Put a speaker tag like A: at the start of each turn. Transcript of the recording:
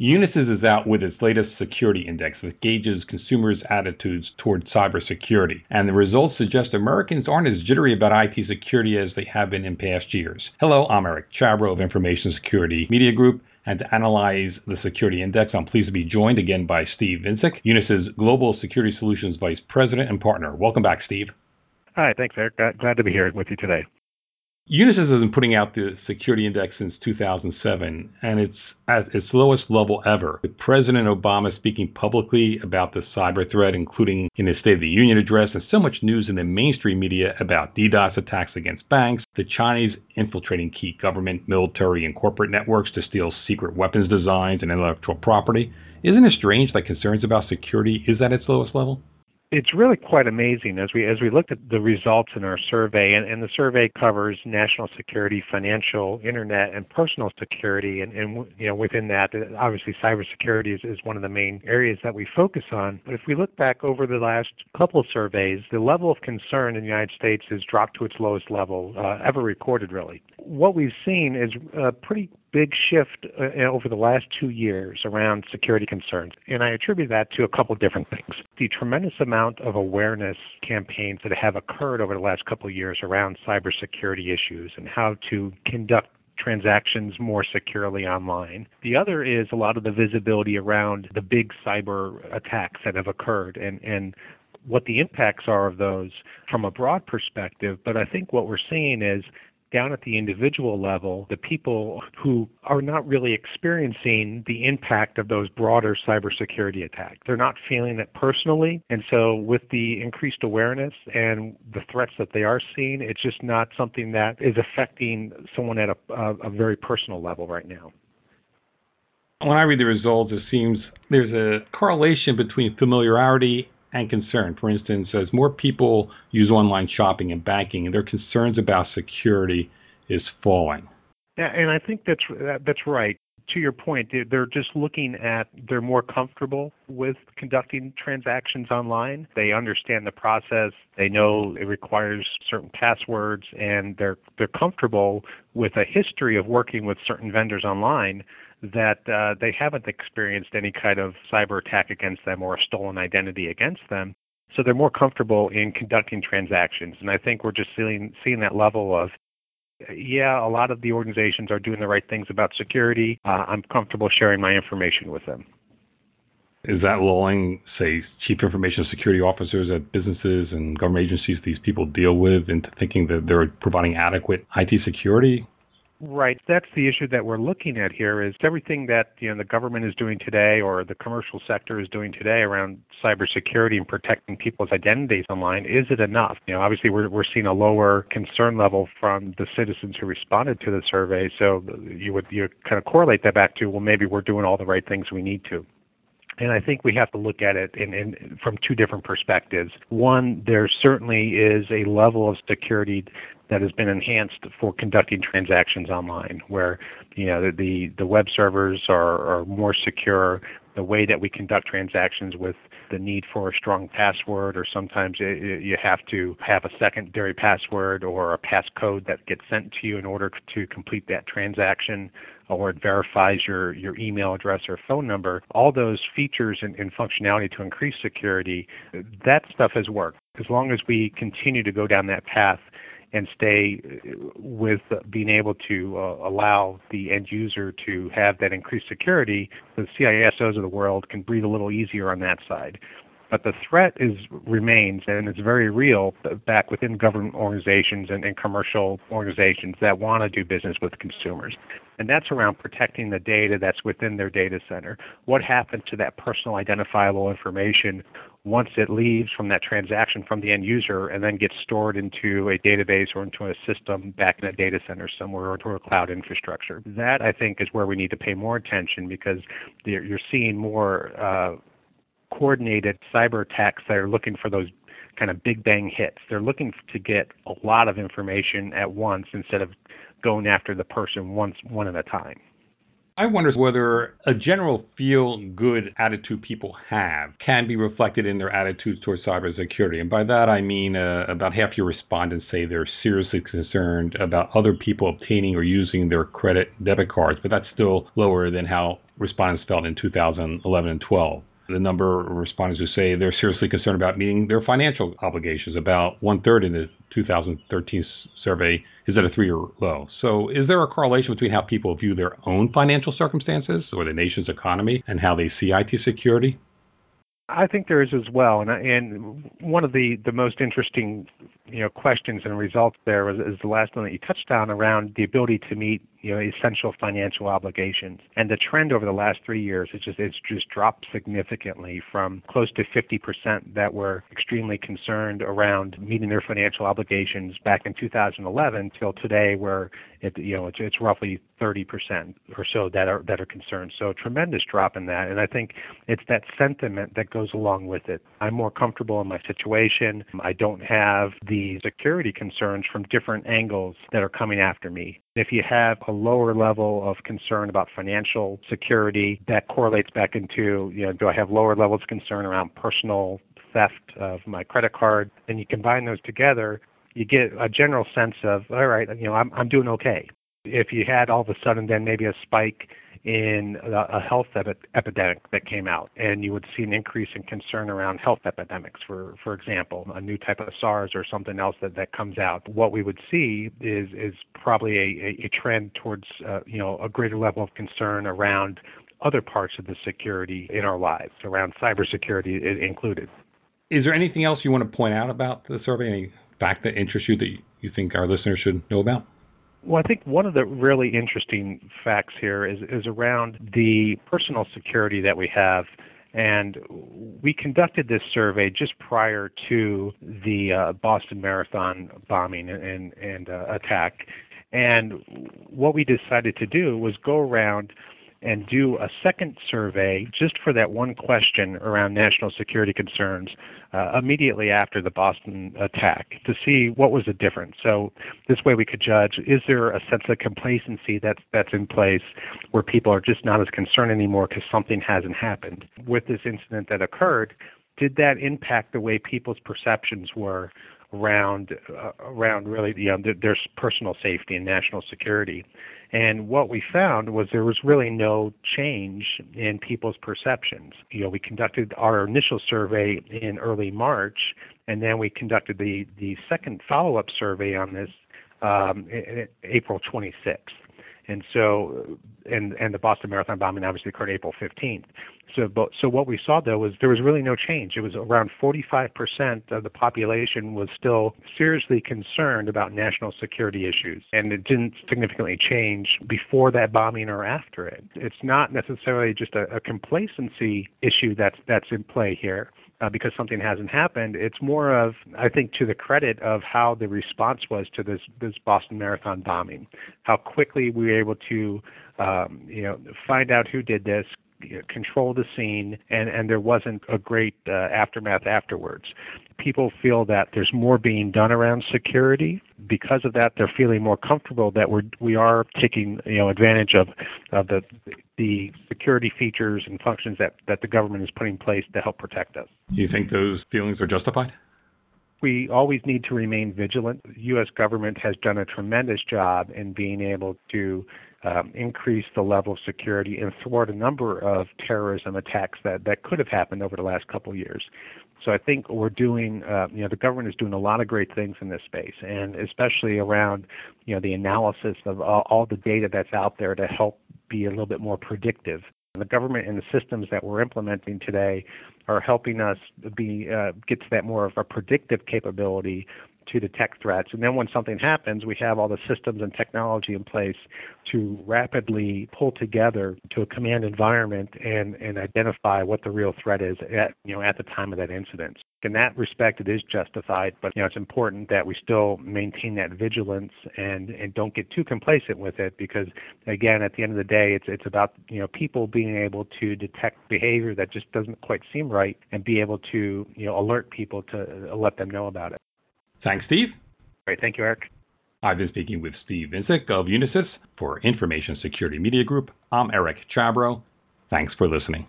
A: Unisys is out with its latest security index that gauges consumers' attitudes toward cybersecurity, and the results suggest Americans aren't as jittery about IT security as they have been in past years. Hello, I'm Eric Chabrow of Information Security Media Group, and to analyze the security index, I'm pleased to be joined again by Steve Vinsik, Unisys Global Security Solutions Vice President and Partner. Welcome back, Steve.
B: Hi, thanks, Eric. Glad to be here with you today.
A: Unisys has been putting out the security index since 2007, and it's at its lowest level ever. With President Obama speaking publicly about the cyber threat, including in his State of the Union address, and so much news in the mainstream media about DDoS attacks against banks, the Chinese infiltrating key government, military, and corporate networks to steal secret weapons designs and intellectual property. Isn't it strange that concerns about security is at its lowest level?
B: It's really quite amazing as we as we looked at the results in our survey, and, and the survey covers national security, financial, internet, and personal security, and, and you know within that, obviously cybersecurity is, is one of the main areas that we focus on. But if we look back over the last couple of surveys, the level of concern in the United States has dropped to its lowest level uh, ever recorded, really. What we've seen is a pretty big shift uh, over the last two years around security concerns, and I attribute that to a couple different things. The tremendous amount of awareness campaigns that have occurred over the last couple of years around cybersecurity issues and how to conduct transactions more securely online. The other is a lot of the visibility around the big cyber attacks that have occurred and, and what the impacts are of those from a broad perspective. But I think what we're seeing is down at the individual level, the people who are not really experiencing the impact of those broader cybersecurity attacks. They're not feeling it personally. And so, with the increased awareness and the threats that they are seeing, it's just not something that is affecting someone at a, a, a very personal level right now.
A: When I read the results, it seems there's a correlation between familiarity and concern. For instance, as more people use online shopping and banking, their concerns about security is falling.
B: Yeah, and I think that's that's right. To your point, they're just looking at they're more comfortable with conducting transactions online. They understand the process. They know it requires certain passwords, and they're they're comfortable with a history of working with certain vendors online that uh, they haven't experienced any kind of cyber attack against them or a stolen identity against them. So they're more comfortable in conducting transactions. And I think we're just seeing, seeing that level of, yeah, a lot of the organizations are doing the right things about security. Uh, I'm comfortable sharing my information with them.
A: Is that lulling, say, chief information security officers at businesses and government agencies these people deal with into thinking that they're providing adequate IT security?
B: Right. That's the issue that we're looking at here is everything that you know the government is doing today or the commercial sector is doing today around cybersecurity and protecting people's identities online, is it enough? You know, obviously we're we're seeing a lower concern level from the citizens who responded to the survey. So you would you kind of correlate that back to well maybe we're doing all the right things we need to. And I think we have to look at it in, in, from two different perspectives. One, there certainly is a level of security that has been enhanced for conducting transactions online, where you know the the web servers are, are more secure. The way that we conduct transactions with the need for a strong password, or sometimes you have to have a secondary password or a passcode that gets sent to you in order to complete that transaction, or it verifies your, your email address or phone number. All those features and, and functionality to increase security, that stuff has worked. As long as we continue to go down that path, and stay with being able to uh, allow the end user to have that increased security, the CISOs of the world can breathe a little easier on that side. But the threat is remains, and it's very real back within government organizations and, and commercial organizations that want to do business with consumers. And that's around protecting the data that's within their data center. What happens to that personal identifiable information once it leaves from that transaction from the end user and then gets stored into a database or into a system back in a data center somewhere or to a cloud infrastructure. That I think is where we need to pay more attention because you're seeing more uh, coordinated cyber attacks that are looking for those kind of big bang hits. They're looking to get a lot of information at once instead of going after the person once one at a time.
A: I wonder whether a general feel good attitude people have can be reflected in their attitudes towards cybersecurity. And by that I mean uh, about half your respondents say they're seriously concerned about other people obtaining or using their credit debit cards, but that's still lower than how respondents felt in 2011 and 12. The number of respondents who say they're seriously concerned about meeting their financial obligations, about one third in the 2013 survey, is at a three year low. So, is there a correlation between how people view their own financial circumstances or the nation's economy and how they see IT security?
B: I think there is as well, and and one of the the most interesting you know questions and results there was, is the last one that you touched on around the ability to meet you know essential financial obligations, and the trend over the last three years is just it's just dropped significantly from close to 50% that were extremely concerned around meeting their financial obligations back in 2011 till today, where it you know it's, it's roughly 30% or so that are that are concerned. So a tremendous drop in that, and I think it's that sentiment that goes along with it. I'm more comfortable in my situation. I don't have the security concerns from different angles that are coming after me. If you have a lower level of concern about financial security, that correlates back into you know do I have lower levels of concern around personal theft of my credit card? And you combine those together, you get a general sense of all right, you know I'm I'm doing okay if you had all of a sudden then maybe a spike in a health epidemic that came out, and you would see an increase in concern around health epidemics, for for example, a new type of SARS or something else that, that comes out. What we would see is is probably a, a trend towards uh, you know a greater level of concern around other parts of the security in our lives, around cybersecurity included.
A: Is there anything else you want to point out about the survey? Any fact that interests you that you think our listeners should know about?
B: Well, I think one of the really interesting facts here is, is around the personal security that we have. And we conducted this survey just prior to the uh, Boston Marathon bombing and, and uh, attack. And what we decided to do was go around and do a second survey just for that one question around national security concerns uh, immediately after the Boston attack to see what was the difference. So this way we could judge is there a sense of complacency that's that's in place where people are just not as concerned anymore because something hasn't happened. With this incident that occurred, did that impact the way people's perceptions were around uh, around really you know, their personal safety and national security? And what we found was there was really no change in people's perceptions. You know, we conducted our initial survey in early March, and then we conducted the, the second follow up survey on this um, April 26th. And so, and and the Boston Marathon bombing obviously occurred April 15th. So, but, so what we saw though was there was really no change. It was around 45% of the population was still seriously concerned about national security issues, and it didn't significantly change before that bombing or after it. It's not necessarily just a, a complacency issue that's that's in play here uh, because something hasn't happened. It's more of, I think, to the credit of how the response was to this this Boston Marathon bombing, how quickly we were able to, um, you know, find out who did this, control the scene, and, and there wasn't a great uh, aftermath afterwards. People feel that there's more being done around security. Because of that, they're feeling more comfortable that we're we are taking you know advantage of of the the security features and functions that that the government is putting in place to help protect us.
A: Do you think those feelings are justified?
B: we always need to remain vigilant. The U.S. government has done a tremendous job in being able to increase the level of security and thwart a number of terrorism attacks that, that could have happened over the last couple of years. So I think we're doing, uh, you know, the government is doing a lot of great things in this space, and especially around, you know, the analysis of all, all the data that's out there to help be a little bit more predictive. The government and the systems that we're implementing today are helping us be uh, get to that more of a predictive capability to detect threats. And then when something happens, we have all the systems and technology in place to rapidly pull together to a command environment and, and identify what the real threat is at you know at the time of that incident. In that respect, it is justified, but you know it's important that we still maintain that vigilance and and don't get too complacent with it because again, at the end of the day, it's it's about you know people being able to detect behavior that just doesn't quite seem right and be able to you know alert people to uh, let them know about it.
A: Thanks, Steve.
B: Great. Thank you, Eric.
A: I've been speaking with Steve Vinsik of Unisys for Information Security Media Group. I'm Eric Chabrow. Thanks for listening.